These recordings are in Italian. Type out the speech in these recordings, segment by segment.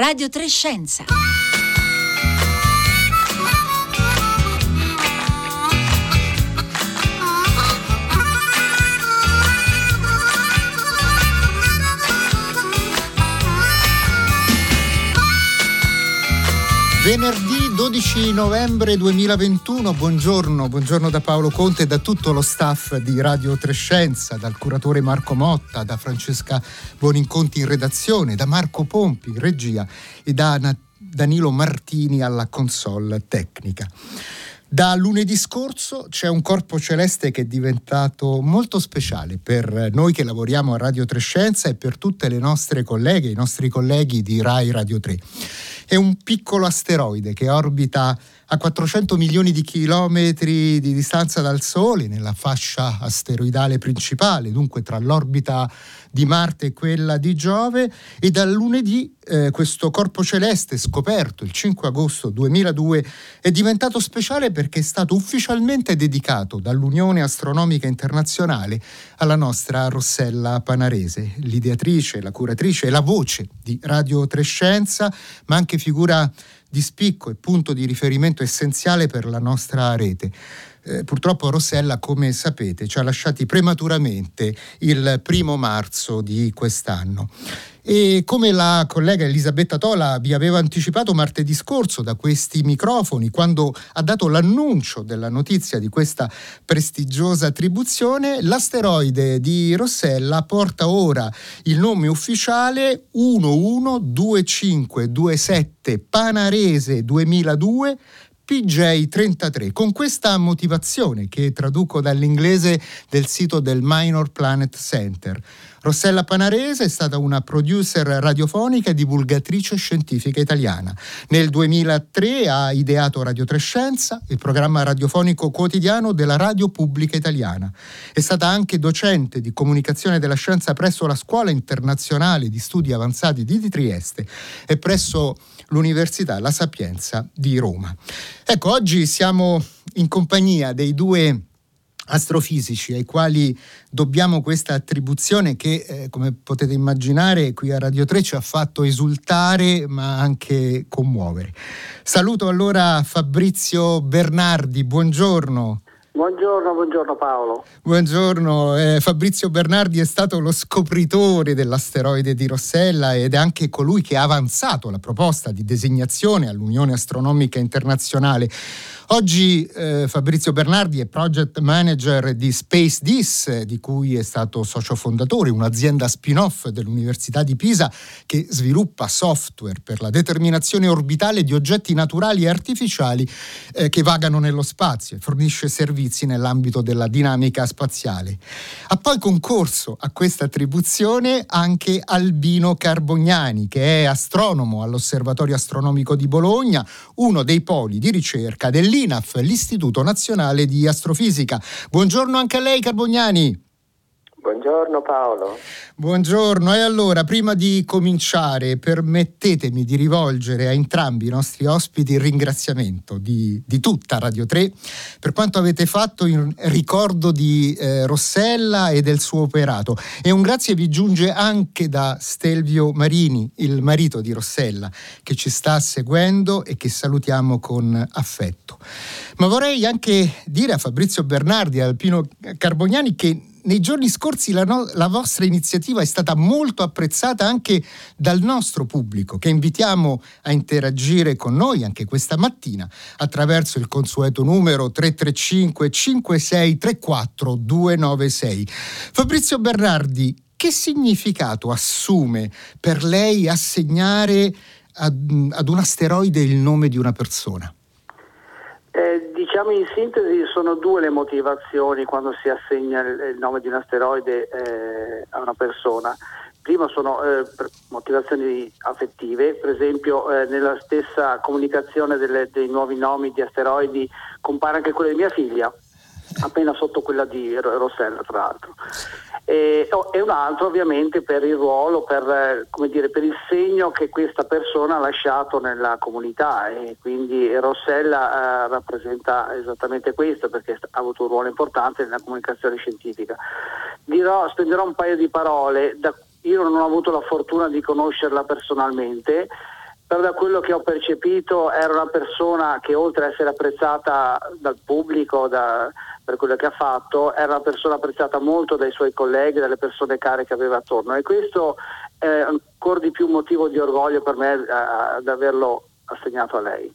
Radio 3 Scienza. Venerdì 12 novembre 2021, buongiorno, buongiorno da Paolo Conte e da tutto lo staff di Radio Trescenza, dal curatore Marco Motta, da Francesca Boninconti in redazione, da Marco Pompi in regia e da Danilo Martini alla console tecnica. Da lunedì scorso c'è un corpo celeste che è diventato molto speciale per noi che lavoriamo a Radio Trescenza e per tutte le nostre colleghe, i nostri colleghi di Rai Radio 3 è un piccolo asteroide che orbita a 400 milioni di chilometri di distanza dal Sole, nella fascia asteroidale principale, dunque tra l'orbita di Marte e quella di Giove, e dal lunedì eh, questo corpo celeste scoperto il 5 agosto 2002 è diventato speciale perché è stato ufficialmente dedicato dall'Unione Astronomica Internazionale alla nostra Rossella Panarese, l'ideatrice, la curatrice e la voce di Radio Trescenza, ma anche figura di spicco e punto di riferimento essenziale per la nostra rete. Eh, purtroppo Rossella, come sapete, ci ha lasciati prematuramente il primo marzo di quest'anno. E come la collega Elisabetta Tola vi aveva anticipato martedì scorso da questi microfoni, quando ha dato l'annuncio della notizia di questa prestigiosa attribuzione, l'asteroide di Rossella porta ora il nome ufficiale 112527 Panarese 2002 PJ33 con questa motivazione che traduco dall'inglese del sito del Minor Planet Center. Rossella Panarese è stata una producer radiofonica e divulgatrice scientifica italiana. Nel 2003 ha ideato Radio Trescenza, il programma radiofonico quotidiano della Radio Pubblica Italiana. È stata anche docente di comunicazione della scienza presso la Scuola Internazionale di Studi Avanzati di Trieste e presso l'Università La Sapienza di Roma. Ecco, oggi siamo in compagnia dei due astrofisici ai quali dobbiamo questa attribuzione che, eh, come potete immaginare, qui a Radio 3 ci ha fatto esultare ma anche commuovere. Saluto allora Fabrizio Bernardi, buongiorno. Buongiorno, buongiorno Paolo. Buongiorno, eh, Fabrizio Bernardi è stato lo scopritore dell'asteroide di Rossella ed è anche colui che ha avanzato la proposta di designazione all'Unione Astronomica Internazionale. Oggi eh, Fabrizio Bernardi è project manager di Space Dis, di cui è stato socio fondatore, un'azienda spin-off dell'Università di Pisa che sviluppa software per la determinazione orbitale di oggetti naturali e artificiali eh, che vagano nello spazio e fornisce servizi nell'ambito della dinamica spaziale. Ha poi concorso a questa attribuzione anche Albino Carbognani, che è astronomo all'Osservatorio Astronomico di Bologna, uno dei poli di ricerca dell'I l'INAF, l'Istituto Nazionale di Astrofisica. Buongiorno anche a lei Carbognani. Buongiorno Paolo. Buongiorno e allora prima di cominciare permettetemi di rivolgere a entrambi i nostri ospiti il ringraziamento di, di tutta Radio 3 per quanto avete fatto in ricordo di eh, Rossella e del suo operato e un grazie vi giunge anche da Stelvio Marini, il marito di Rossella, che ci sta seguendo e che salutiamo con affetto. Ma vorrei anche dire a Fabrizio Bernardi e Alpino Carbognani che nei giorni scorsi la, no- la, vostra iniziativa è stata molto apprezzata anche dal nostro pubblico, che invitiamo a interagire con noi anche questa mattina attraverso il consueto numero 335 5634 296. Fabrizio Bernardi, che significato assume per lei assegnare ad, ad un asteroide il nome di una persona? Eh, diciamo in sintesi sono due le motivazioni quando si assegna il, il nome di un asteroide eh, a una persona. Prima sono eh, motivazioni affettive, per esempio eh, nella stessa comunicazione delle, dei nuovi nomi di asteroidi compare anche quello di mia figlia, appena sotto quella di Rossella tra l'altro. E, e, un altro ovviamente per il ruolo, per, dire, per, il segno che questa persona ha lasciato nella comunità. E quindi Rossella eh, rappresenta esattamente questo perché ha avuto un ruolo importante nella comunicazione scientifica. Dirò, spenderò un paio di parole, da, io non ho avuto la fortuna di conoscerla personalmente, però da quello che ho percepito era una persona che oltre ad essere apprezzata dal pubblico da, per quello che ha fatto, era una persona apprezzata molto dai suoi colleghi, dalle persone care che aveva attorno e questo è ancora di più motivo di orgoglio per me eh, ad averlo assegnato a lei.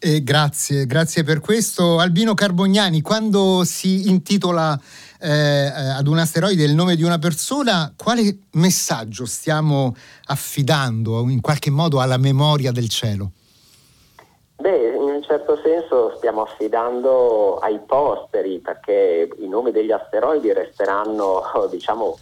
Eh, grazie, grazie per questo. Albino Carbognani, quando si intitola eh, ad un asteroide il nome di una persona, quale messaggio stiamo affidando in qualche modo alla memoria del cielo? Beh, un certo senso stiamo affidando ai posteri perché i nomi degli asteroidi resteranno, diciamo,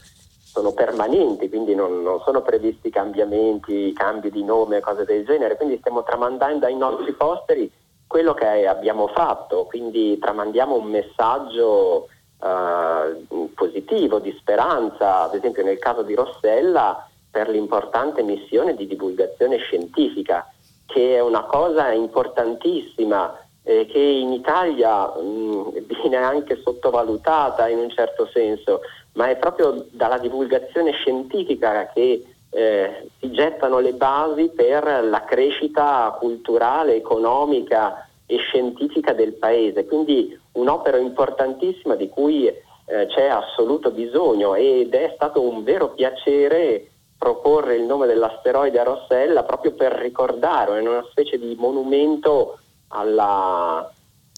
sono permanenti, quindi non, non, sono previsti cambiamenti, cambi di nome, cose del genere, quindi stiamo tramandando ai nostri posteri quello che abbiamo fatto, quindi tramandiamo un messaggio eh, positivo, di speranza, ad esempio nel caso di Rossella per l'importante missione di divulgazione scientifica, che è una cosa importantissima eh, che in Italia mh, mm, viene anche sottovalutata in un certo senso, ma è proprio dalla divulgazione scientifica che eh, si gettano le basi per la crescita culturale, economica e scientifica del paese. Quindi un'opera importantissima di cui eh, c'è assoluto bisogno ed è stato un vero piacere proporre il nome dell'asteroide a Rossella proprio per ricordare, è una specie di monumento alla,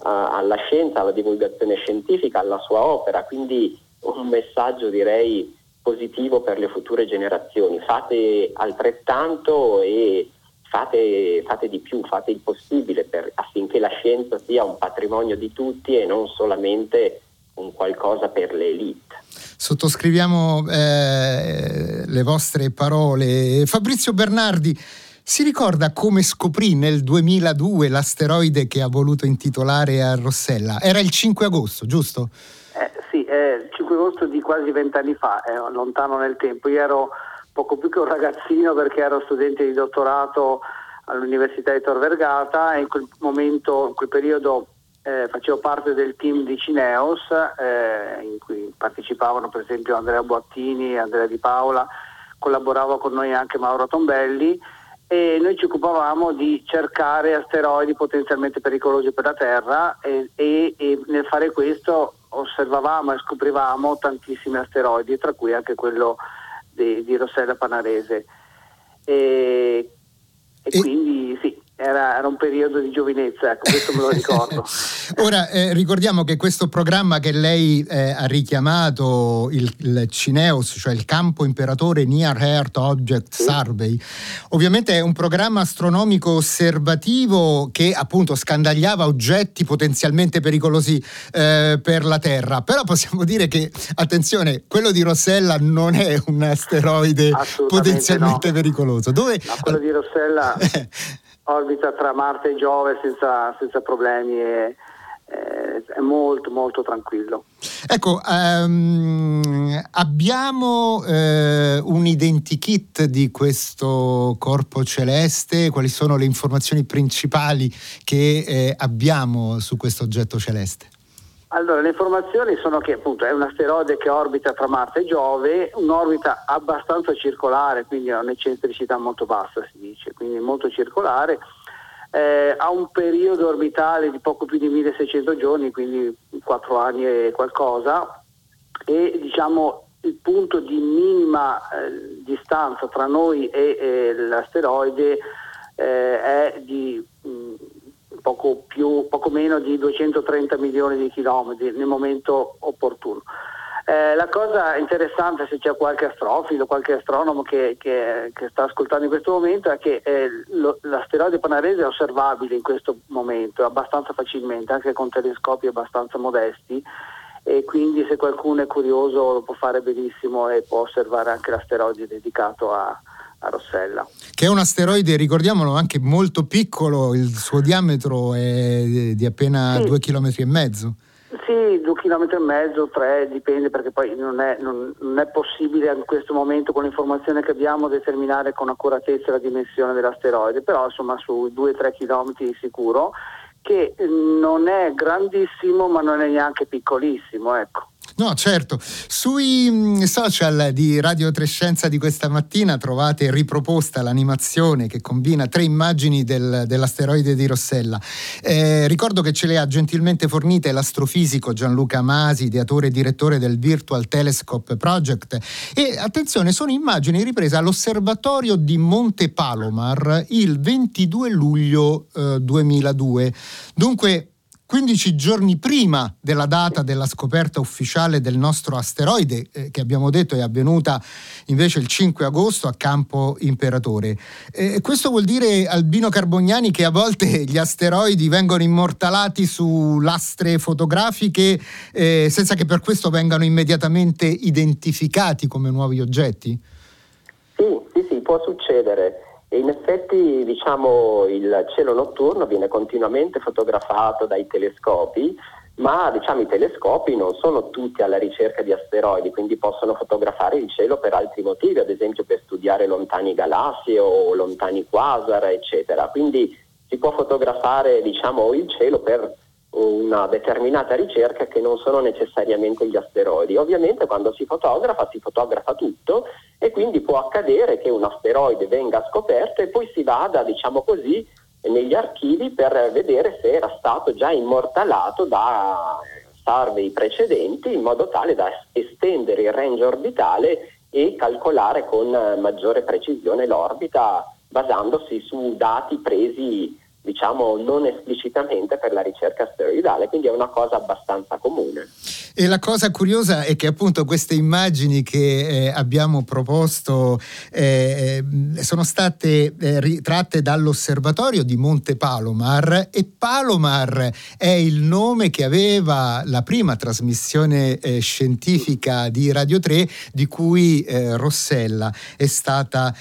alla scienza, alla divulgazione scientifica, alla sua opera, quindi un messaggio direi positivo per le future generazioni. Fate altrettanto e fate, fate di più, fate il possibile per, affinché la scienza sia un patrimonio di tutti e non solamente un qualcosa per le elite. Sottoscriviamo eh, le vostre parole. Fabrizio Bernardi, si ricorda come scoprì nel 2002 l'asteroide che ha voluto intitolare a Rossella? Era il 5 agosto, giusto? Eh, sì, è il 5 agosto di quasi vent'anni fa, è lontano nel tempo. Io ero poco più che un ragazzino perché ero studente di dottorato all'Università di Tor Vergata e in quel momento, in quel periodo eh, facevo parte del team di Cineos eh, in cui partecipavano per esempio Andrea Boattini, Andrea Di Paola, collaborava con noi anche Mauro Tombelli e noi ci occupavamo di cercare asteroidi potenzialmente pericolosi per la Terra e, e, e nel fare questo osservavamo e scoprivamo tantissimi asteroidi, tra cui anche quello di, di Rossella Panarese. E, e, e quindi sì, era, era, un periodo di giovinezza, ecco, questo me lo ricordo. Ora eh, ricordiamo che questo programma che lei eh, ha richiamato, il, il, CINEOS, cioè il Campo Imperatore Near Earth Object sì. Survey, ovviamente è un programma astronomico osservativo che appunto scandagliava oggetti potenzialmente pericolosi eh, per la Terra, però possiamo dire che, attenzione, quello di Rossella non è un asteroide potenzialmente no. pericoloso. Dove... No, quello di Rossella... orbita tra Marte e Giove senza, senza problemi e è molto molto tranquillo. Ecco, um, abbiamo eh, un identikit di questo corpo celeste, quali sono le informazioni principali che eh, abbiamo su questo oggetto celeste? Allora, le informazioni sono che appunto è un asteroide che orbita tra Marte e Giove, un'orbita abbastanza circolare, quindi ha un'eccentricità molto bassa si dice, quindi molto circolare, eh, ha un periodo orbitale di poco più di 1600 giorni, quindi 4 anni e qualcosa, e diciamo il punto di minima eh, distanza tra noi e, e l'asteroide eh, è di mh, poco, più, poco meno di 230 milioni di chilometri nel momento opportuno. Eh, la cosa interessante, se c'è qualche astrofilo, qualche astronomo che, che, che sta ascoltando in questo momento, è che eh, l'asteroide panarese è osservabile in questo momento, abbastanza facilmente, anche con telescopi abbastanza modesti e quindi se qualcuno è curioso lo può fare benissimo e può osservare anche l'asteroide dedicato a, a Rossella. Che è un asteroide, ricordiamolo, anche molto piccolo, il suo diametro è di appena sì. due chilometri e mezzo. Sì, due chilometri e mezzo, tre, dipende perché poi non è, non, non è, possibile in questo momento con l'informazione che abbiamo determinare con accuratezza la dimensione dell'asteroide, però insomma su 2-3 chilometri sicuro, che non è grandissimo ma non è neanche piccolissimo, ecco. No, certo. Sui mm, social di Radio Trescenza di questa mattina trovate riproposta l'animazione che combina tre immagini del, dell'asteroide di Rossella. Eh, ricordo che ce le ha gentilmente fornite l'astrofisico Gianluca Masi, ideatore e direttore del Virtual Telescope Project. E attenzione, sono immagini riprese all'osservatorio di Monte Palomar il 22 luglio eh, 2002. Dunque 15 giorni prima della data della scoperta ufficiale del nostro asteroide, eh, che abbiamo detto è avvenuta invece il 5 agosto a Campo Imperatore. Eh, questo vuol dire, Albino Carbognani, che a volte gli asteroidi vengono immortalati su lastre fotografiche eh, senza che per questo vengano immediatamente identificati come nuovi oggetti? Sì, sì, sì, può succedere. E in effetti diciamo, il cielo notturno viene continuamente fotografato dai telescopi, ma diciamo, i telescopi non sono tutti alla ricerca di asteroidi, quindi possono fotografare il cielo per altri motivi, ad esempio per studiare lontani galassie o lontani quasar, eccetera. Quindi si può fotografare diciamo, il cielo per una determinata ricerca che non sono necessariamente gli asteroidi. Ovviamente quando si fotografa si fotografa tutto e quindi può accadere che un asteroide venga scoperto e poi si vada, diciamo così, negli archivi per vedere se era stato già immortalato da survey precedenti in modo tale da estendere il range orbitale e calcolare con maggiore precisione l'orbita basandosi su dati presi diciamo non esplicitamente per la ricerca asteroidale, quindi è una cosa abbastanza comune. E la cosa curiosa è che appunto queste immagini che eh, abbiamo proposto eh, eh sono state eh, ritratte dall'osservatorio di Monte Palomar e Palomar è il nome che aveva la prima trasmissione eh, scientifica di Radio 3 di cui eh, Rossella è stata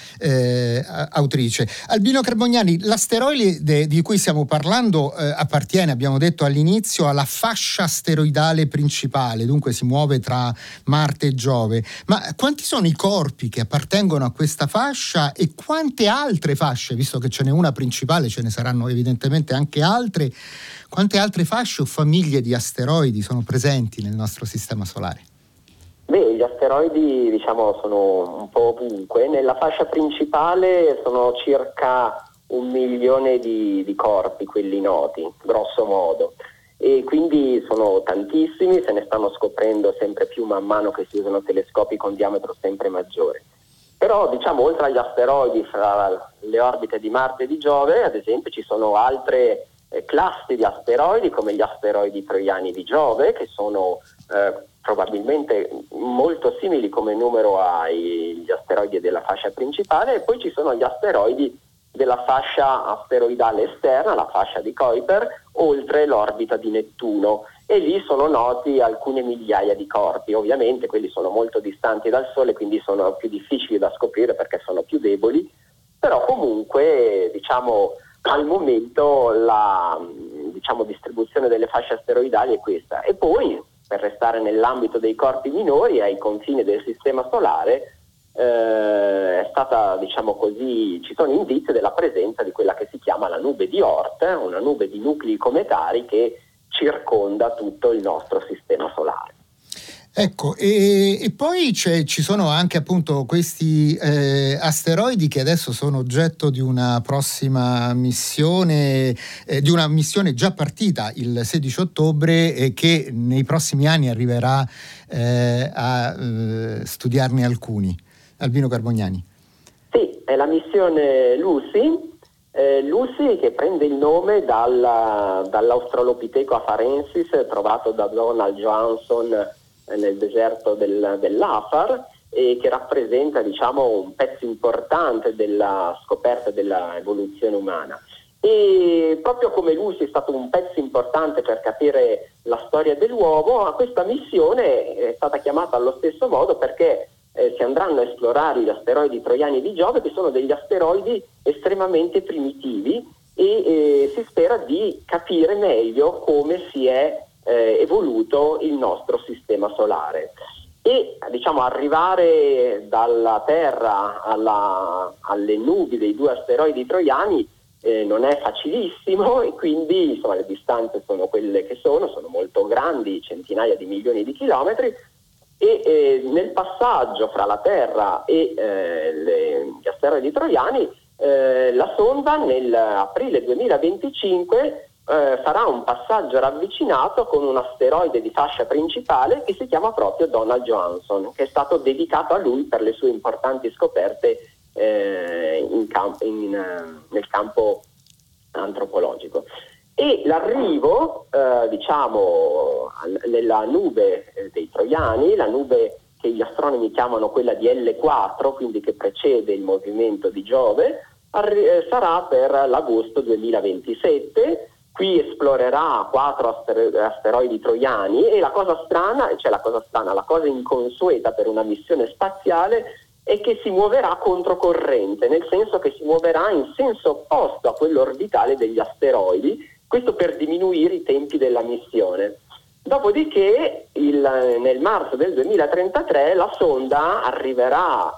autrice. Albino Carbognani, l'asteroide di cui stiamo parlando appartiene, abbiamo detto all'inizio, alla fascia asteroidale principale, dunque si muove tra Marte e Giove, ma quanti sono i corpi che appartengono a questa fascia e quante altre fasce, visto che ce n'è una principale, ce ne saranno evidentemente anche altre, quante altre fasce o famiglie di asteroidi sono presenti nel nostro sistema solare? Beh, gli asteroidi diciamo sono un po' ovunque, nella fascia principale sono circa un milione di, di corpi, quelli noti, grosso modo e quindi sono tantissimi, se ne stanno scoprendo sempre più man mano che si usano telescopi con diametro sempre maggiore. Però diciamo oltre agli asteroidi fra le orbite di Marte e di Giove, ad esempio ci sono altre eh, classi di asteroidi come gli asteroidi troiani di Giove che sono eh, probabilmente molto simili come numero agli asteroidi della fascia principale e poi ci sono gli asteroidi della fascia asteroidale esterna, la fascia di Kuiper, oltre l'orbita di Nettuno e lì sono noti alcune migliaia di corpi. Ovviamente quelli sono molto distanti dal Sole, quindi sono più difficili da scoprire perché sono più deboli, però comunque diciamo al momento la diciamo, distribuzione delle fasce asteroidali è questa. E poi, per restare nell'ambito dei corpi minori, ai confini del Sistema Solare, eh, è stata, diciamo così, ci sono indizi della presenza di quella che si chiama la nube di Oort, una nube di nuclei cometari che circonda tutto il nostro sistema solare. Ecco, e, e poi ci sono anche appunto questi eh, asteroidi che adesso sono oggetto di una prossima missione, eh, di una missione già partita il 16 ottobre e che nei prossimi anni arriverà eh, a eh, studiarne alcuni. Albino Carbognani. Sì, è la missione Lucy, eh, Lucy che prende il nome dalla, dall'Australopiteco afarensis trovato da Donald Johansson eh, nel deserto del, dell'Afar e che rappresenta diciamo, un pezzo importante della scoperta dell'evoluzione umana. E proprio come Lucy è stato un pezzo importante per capire la storia dell'uomo, questa missione è stata chiamata allo stesso modo perché eh, si andranno a esplorare gli asteroidi troiani di Giove, che sono degli asteroidi estremamente primitivi e eh, si spera di capire meglio come si è eh, evoluto il nostro sistema solare. E diciamo, arrivare dalla Terra alla, alle nubi dei due asteroidi troiani eh, non è facilissimo e quindi insomma, le distanze sono quelle che sono, sono molto grandi, centinaia di milioni di chilometri e eh, nel passaggio fra la Terra e eh, le, asteroidi troiani eh, la sonda nell'aprile 2025 eh, farà un passaggio ravvicinato con un asteroide di fascia principale che si chiama proprio Donald Johansson, che è stato dedicato a lui per le sue importanti scoperte eh, in camp- in, nel campo antropologico. E l'arrivo, eh, diciamo, nella nube eh, dei troiani, la nube che gli astronomi chiamano quella di L4, quindi che precede il movimento di Giove, arri- eh, sarà per l'agosto 2027. Qui esplorerà quattro aster- asteroidi troiani e la cosa strana, cioè la cosa strana, la cosa inconsueta per una missione spaziale e che si muoverà controcorrente, nel senso che si muoverà in senso opposto a quello orbitale degli asteroidi, questo per diminuire i tempi della missione. Dopodiché il, nel marzo del 2033 la sonda arriverà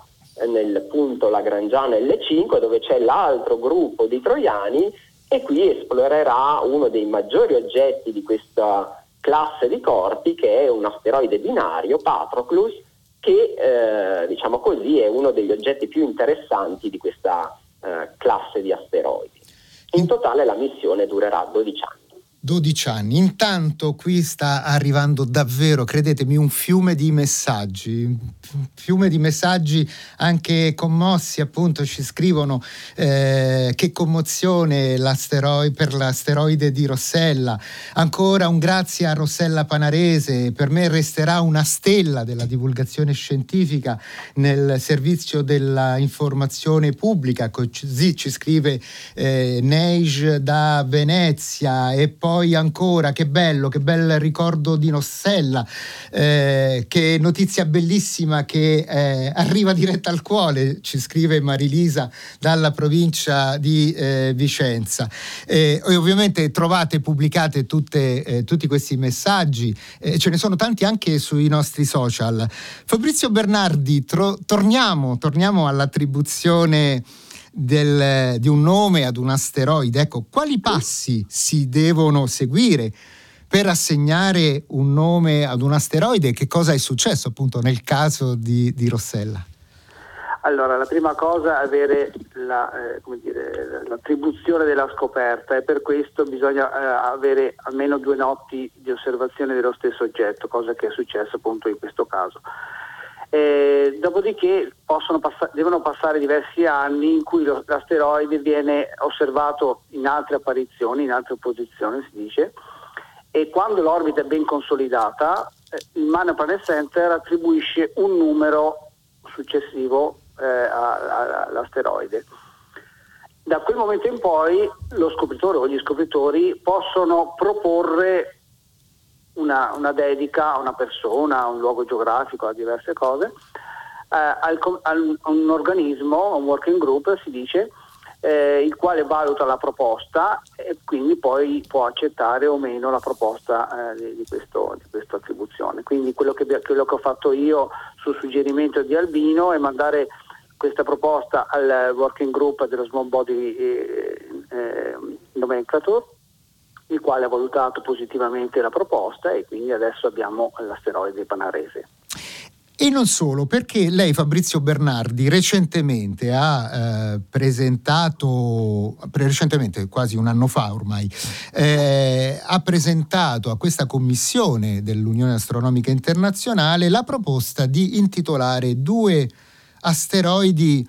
nel punto Lagrangiano L5 dove c'è l'altro gruppo di troiani e qui esplorerà uno dei maggiori oggetti di questa classe di corpi che è un asteroide binario, Patroclus, che eh, diciamo così è uno degli oggetti più interessanti di questa eh, classe di asteroidi. In totale la missione durerà 12 anni. 12 anni. Intanto qui sta arrivando davvero, credetemi, un fiume di messaggi, un fiume di messaggi anche commossi, appunto ci scrivono eh, che commozione per l'asteroide di Rossella. Ancora un grazie a Rossella Panarese, per me resterà una stella della divulgazione scientifica nel servizio dell'informazione pubblica, così ci scrive eh, Neige da Venezia e poi poi ancora, che bello, che bel ricordo di Nossella, eh, che notizia bellissima che eh, arriva diretta al cuore, ci scrive Marilisa dalla provincia di eh, Vicenza. e ovviamente trovate pubblicate tutte, eh, tutti questi messaggi, eh, ce ne sono tanti anche sui nostri social. Fabrizio Bernardi, tro- torniamo, torniamo all'attribuzione del, di un nome ad un asteroide. Ecco, quali passi si devono seguire per assegnare un nome ad un asteroide? Che cosa è successo appunto nel caso di, di Rossella? Allora, la prima cosa è avere la, eh, dire, l'attribuzione della scoperta e per questo bisogna eh, avere almeno due notti di osservazione dello stesso oggetto, cosa che è successa appunto in questo caso. Eh, dopodiché pass- devono passare diversi anni in cui lo, l'asteroide viene osservato in altre apparizioni, in altre posizioni si dice, e quando l'orbita è ben consolidata, eh, il Mana Planet Center attribuisce un numero successivo eh, a, a, all'asteroide. Da quel momento in poi lo scopritore o gli scopritori possono proporre una, una, dedica a una persona, a un luogo geografico, a diverse cose, eh, al, al, a un organismo, a un working group si dice, eh, il quale valuta la proposta e quindi poi può accettare o meno la proposta eh, di, di, questo, di, questa attribuzione. Quindi quello che, quello che ho fatto io sul suggerimento di Albino è mandare questa proposta al working group dello Small Body eh, eh, Nomenclature il quale ha valutato positivamente la proposta e quindi adesso abbiamo l'asteroide Panarese. E non solo, perché lei Fabrizio Bernardi recentemente ha eh, presentato, recentemente quasi un anno fa ormai, eh, ha presentato a questa commissione dell'Unione Astronomica Internazionale la proposta di intitolare due asteroidi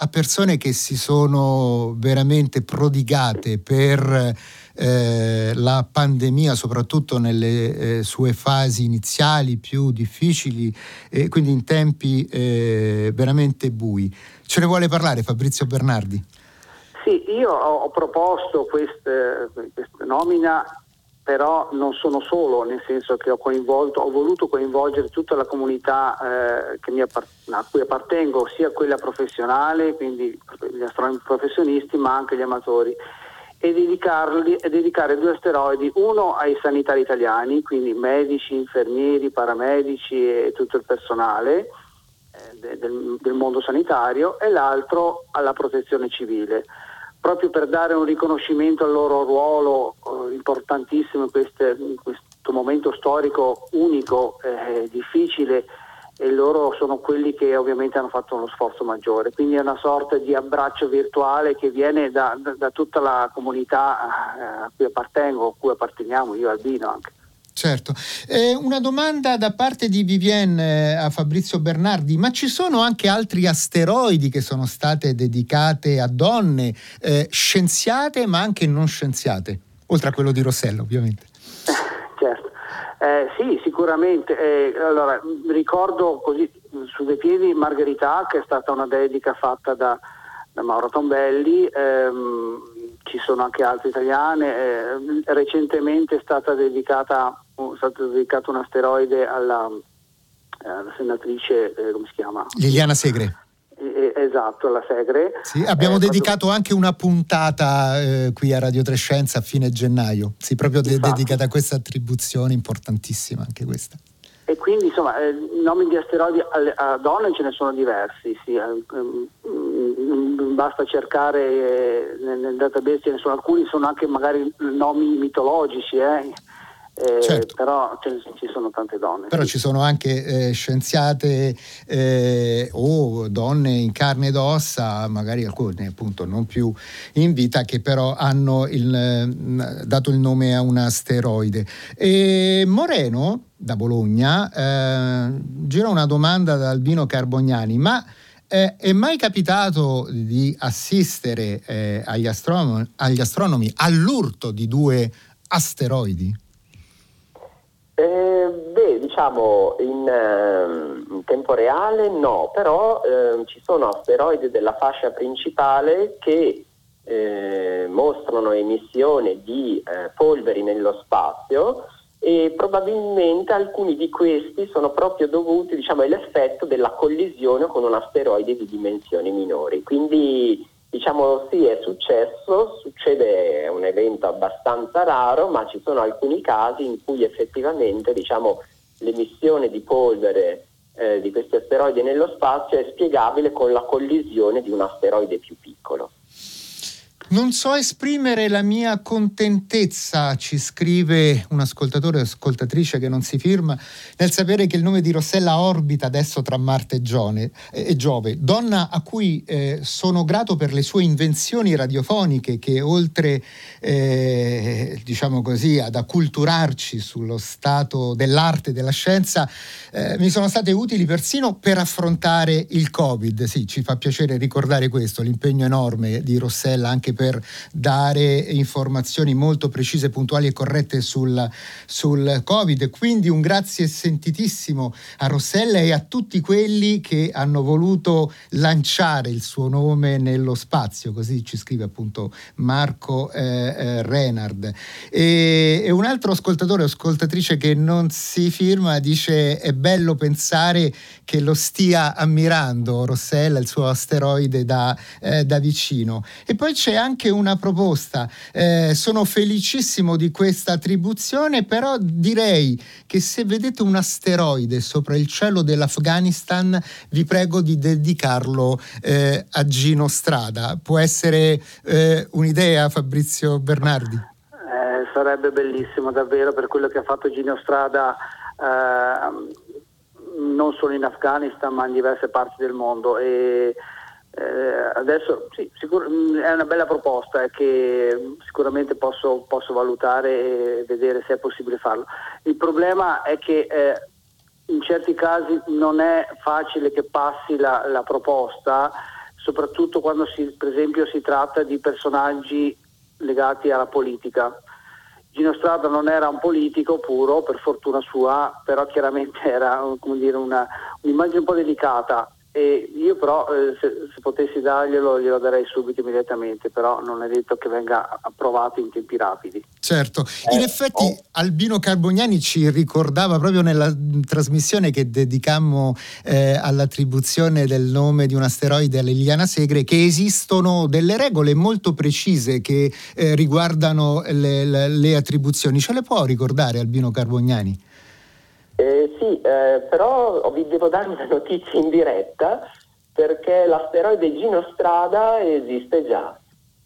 a persone che si sono veramente prodigate per eh, la pandemia, soprattutto nelle eh, sue fasi iniziali più difficili e quindi in tempi eh, veramente bui. Ce ne vuole parlare Fabrizio Bernardi? Sì, io ho, ho proposto questa nomina però non sono solo, nel senso che ho, ho voluto coinvolgere tutta la comunità eh, appart- a cui appartengo, sia quella professionale, quindi gli astronomi professionisti, ma anche gli amatori, e, e dedicare due asteroidi, uno ai sanitari italiani, quindi medici, infermieri, paramedici e tutto il personale eh, del, del mondo sanitario, e l'altro alla protezione civile proprio per dare un riconoscimento al loro ruolo eh, importantissimo in, queste, in, questo momento storico unico, eh, difficile, e loro sono quelli che ovviamente hanno fatto uno sforzo maggiore. Quindi è una sorta di abbraccio virtuale che viene da, da, da tutta la comunità eh, a cui appartengo, a cui apparteniamo, io Albino anche. Certo. Eh, una domanda da parte di Vivienne eh, a Fabrizio Bernardi, ma ci sono anche altri asteroidi che sono state dedicate a donne eh, scienziate ma anche non scienziate, oltre a quello di Rossella ovviamente? Certo, eh, sì sicuramente. Eh, allora, ricordo così su dei piedi Margherita che è stata una dedica fatta da, da Mauro Tombelli. Ehm, ci sono anche altre italiane. Eh, recentemente è stata dedicata è stato dedicato un asteroide alla, eh, alla senatrice, eh, come si chiama? Liliana Segre. esatto, alla Segre. Sì, abbiamo eh, dedicato quando... anche una puntata eh, qui a Radio Trescenza a fine gennaio, sì, proprio de- dedicata a questa attribuzione importantissima anche questa. E quindi insomma, eh, nomi di asteroidi a, a donne ce ne sono diversi, sì, eh, mm, basta cercare eh, nel, nel, database, ce ne sono alcuni, sono anche magari nomi mitologici, eh, certo. però ci sono tante donne. Però sì. ci sono anche eh, scienziate eh, o donne in carne ed ossa, magari alcune appunto non più in vita, che però hanno il, dato il nome a un asteroide. E Moreno da Bologna eh, gira una domanda da Albino Carbognani, ma eh, è mai capitato di assistere eh, agli, astronomi, agli astronomi all'urto di due asteroidi? Eh, beh, diciamo in, eh, in, tempo reale no, però eh, ci sono asteroidi della fascia principale che eh, mostrano emissione di eh, polveri nello spazio e probabilmente alcuni di questi sono proprio dovuti diciamo, all'effetto della collisione con un asteroide di dimensioni minori. Quindi Diciamo sì, è successo, succede, è un evento abbastanza raro, ma ci sono alcuni casi in cui effettivamente diciamo, l'emissione di polvere eh, di questi asteroidi nello spazio è spiegabile con la collisione di un asteroide più piccolo. Non so esprimere la mia contentezza, ci scrive un ascoltatore o ascoltatrice che non si firma, nel sapere che il nome di Rossella orbita adesso tra Marte e, Gione, e Giove, donna a cui eh, sono grato per le sue invenzioni radiofoniche che oltre eh, diciamo così, ad acculturarci sullo stato dell'arte e della scienza, eh, mi sono state utili persino per affrontare il Covid. Sì, ci fa piacere ricordare questo, l'impegno enorme di Rossella anche per dare informazioni molto precise, puntuali e corrette sul, sul Covid. Quindi un grazie sentitissimo a Rossella e a tutti quelli che hanno voluto lanciare il suo nome nello spazio, così ci scrive appunto Marco eh, eh, Renard. E, e, un altro ascoltatore o ascoltatrice che non si firma dice è bello pensare che lo stia ammirando Rossella, il suo asteroide da, eh, da vicino. E poi c'è anche anche una proposta. Eh, sono felicissimo di questa attribuzione, però direi che se vedete un asteroide sopra il cielo dell'Afghanistan, vi prego di dedicarlo eh, a Gino Strada. Può essere eh, un'idea, Fabrizio Bernardi? Eh, sarebbe bellissimo davvero per quello che ha fatto Gino Strada ehm, non solo in Afghanistan ma in diverse parti del mondo e eh, adesso sì, sicur- mm, è una bella proposta che sicuramente posso, posso, valutare e vedere se è possibile farlo. Il problema è che eh, in certi casi non è facile che passi la, la proposta, soprattutto quando si, per esempio si tratta di personaggi legati alla politica. Gino Strada non era un politico puro, per fortuna sua, però chiaramente era dire, una, un'immagine un po' delicata e io però eh, se, se, potessi darglielo glielo darei subito immediatamente, però non è detto che venga approvato in tempi rapidi. Certo, in eh, effetti oh. Albino Carbognani ci ricordava proprio nella trasmissione che dedicammo eh, all'attribuzione del nome di un asteroide a Liliana Segre che esistono delle regole molto precise che eh, riguardano le, le, le attribuzioni. Ce le può ricordare Albino Carbognani? Eh, sì, eh, però vi devo dare una notizia in diretta perché l'asteroide Gino Strada esiste già.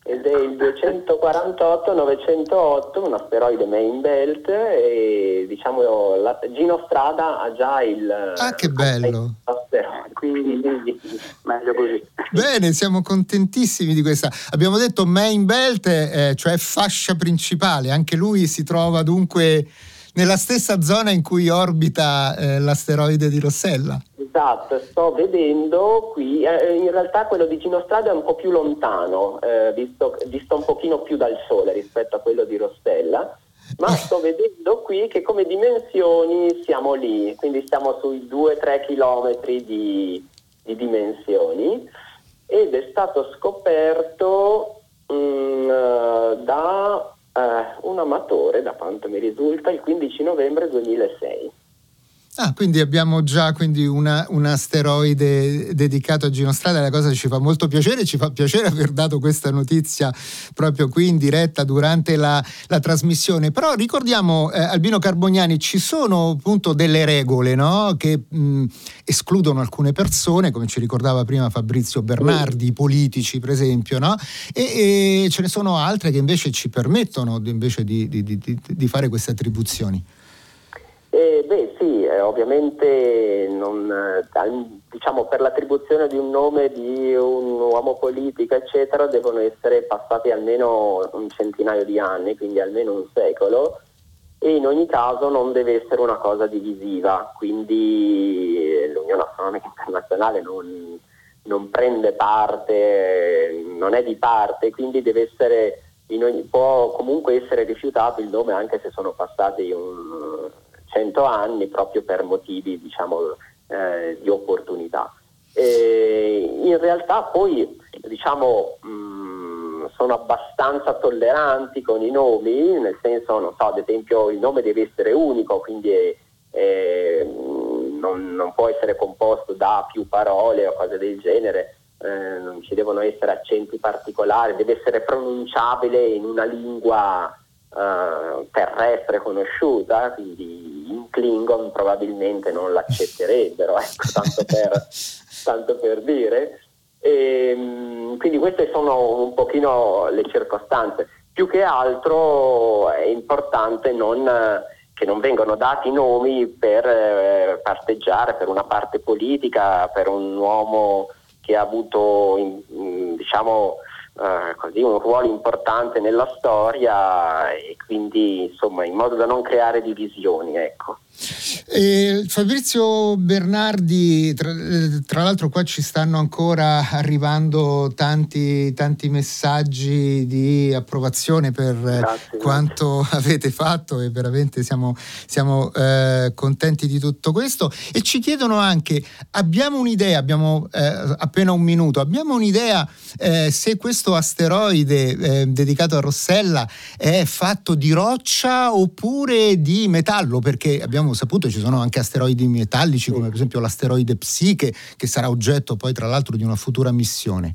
ed è il 248-908, un asteroide main belt e diciamo la, Gino Strada ha già il Ah che bello! Quindi meglio così. Bene, siamo contentissimi di questa. Abbiamo detto main belt, eh, cioè fascia principale, anche lui si trova dunque nella stessa zona in cui orbita eh, l'asteroide di Rossella. Esatto, sto vedendo qui, eh, in realtà quello di Ginostrada è un po' più lontano, eh, visto, visto, un pochino più dal Sole rispetto a quello di Rossella, ma sto vedendo qui che come dimensioni siamo lì, quindi siamo sui 2-3 chilometri di, di, dimensioni ed è stato scoperto mm, da uh, un amatore, da quanto mi risulta, il 15 novembre 2006. Ah, quindi abbiamo già quindi una, un asteroide dedicato a Ginostrada, la cosa ci fa molto piacere, ci fa piacere aver dato questa notizia proprio qui in diretta durante la, la trasmissione. Però ricordiamo, eh, Albino Carbognani, ci sono appunto delle regole no? che mh, escludono alcune persone, come ci ricordava prima Fabrizio Bernardi, i politici per esempio, no? e, e, ce ne sono altre che invece ci permettono invece di, di, di, di fare queste attribuzioni. Eh, beh sì, eh, ovviamente non, eh, diciamo, per l'attribuzione di un nome di un uomo politico eccetera devono essere passati almeno un centinaio di anni, quindi almeno un secolo e in ogni caso non deve essere una cosa divisiva, quindi l'Unione Astronomica Internazionale non, non prende parte, non è di parte, quindi deve essere, ogni, può comunque essere rifiutato il nome anche se sono passati un 100 anni proprio per motivi diciamo, eh, di opportunità. E in realtà poi diciamo, mh, mm, sono abbastanza tolleranti con i nomi, nel senso, non so, ad esempio il nome deve essere unico, quindi è, è, non, non, può essere composto da più parole o cose del genere, eh, non ci devono essere accenti particolari, deve essere pronunciabile in una lingua eh, terrestre conosciuta, quindi in Klingon probabilmente non l'accetterebbero, ecco, tanto, per, tanto per dire. E, ehm, quindi queste sono un pochino le circostanze. Più che altro è importante non, che non vengano dati nomi per eh, parteggiare per una parte politica, per un uomo che ha avuto diciamo, eh, così, un ruolo importante nella storia e quindi insomma in modo da non creare divisioni. Ecco. Eh, Fabrizio Bernardi, tra, tra, l'altro qua ci stanno ancora arrivando tanti, tanti messaggi di approvazione per grazie, quanto avete fatto e veramente siamo, siamo eh, contenti di tutto questo. E ci chiedono anche, abbiamo un'idea, abbiamo eh, appena un minuto, abbiamo un'idea eh, se questo asteroide eh, dedicato a Rossella è fatto di roccia oppure di metallo? Perché abbiamo saputo ci sono anche asteroidi metallici come per esempio l'asteroide Psiche che sarà oggetto poi tra l'altro di una futura missione.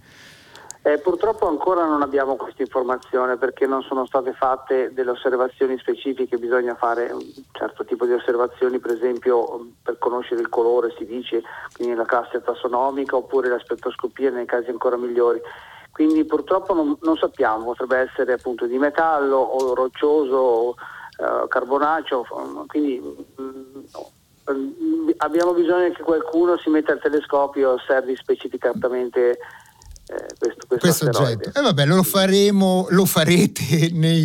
Eh, purtroppo ancora non abbiamo questa informazione perché non sono state fatte delle osservazioni specifiche, bisogna fare un certo tipo di osservazioni, per esempio per conoscere il colore si dice, quindi la classe tassonomica oppure la spettroscopia nei casi ancora migliori. Quindi purtroppo non, non sappiamo, potrebbe essere appunto di metallo o roccioso uh, carbonaceo, quindi mm, abbiamo bisogno che qualcuno si metta al telescopio e osservi specificatamente eh, questo, oggetto. E eh, vabbè, lo faremo, lo farete nei,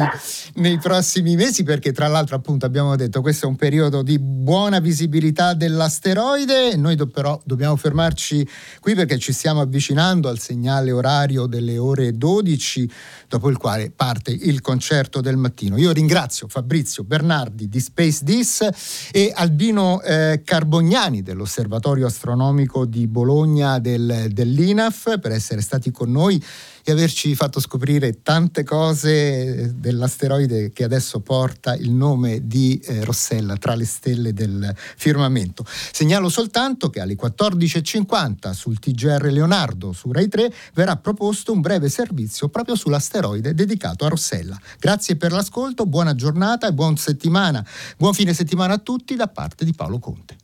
nei, prossimi mesi perché tra l'altro appunto abbiamo detto questo è un periodo di buona visibilità dell'asteroide, noi do, però dobbiamo fermarci qui perché ci stiamo avvicinando al segnale orario delle ore 12 dopo il quale parte il concerto del mattino. Io ringrazio Fabrizio Bernardi di Space Dis e Albino eh, Carbognani dell'Osservatorio Astronomico di Bologna del, dell'INAF per essere stati con noi e averci fatto scoprire tante cose dell'asteroide che adesso porta il nome di eh, Rossella tra le stelle del firmamento. Segnalo soltanto che alle 14.50 sul TGR Leonardo su Rai 3 verrà proposto un breve servizio proprio sull'asteroide dedicato a Rossella. Grazie per l'ascolto, buona giornata e buon settimana. Buon fine settimana a tutti da parte di Paolo Conte.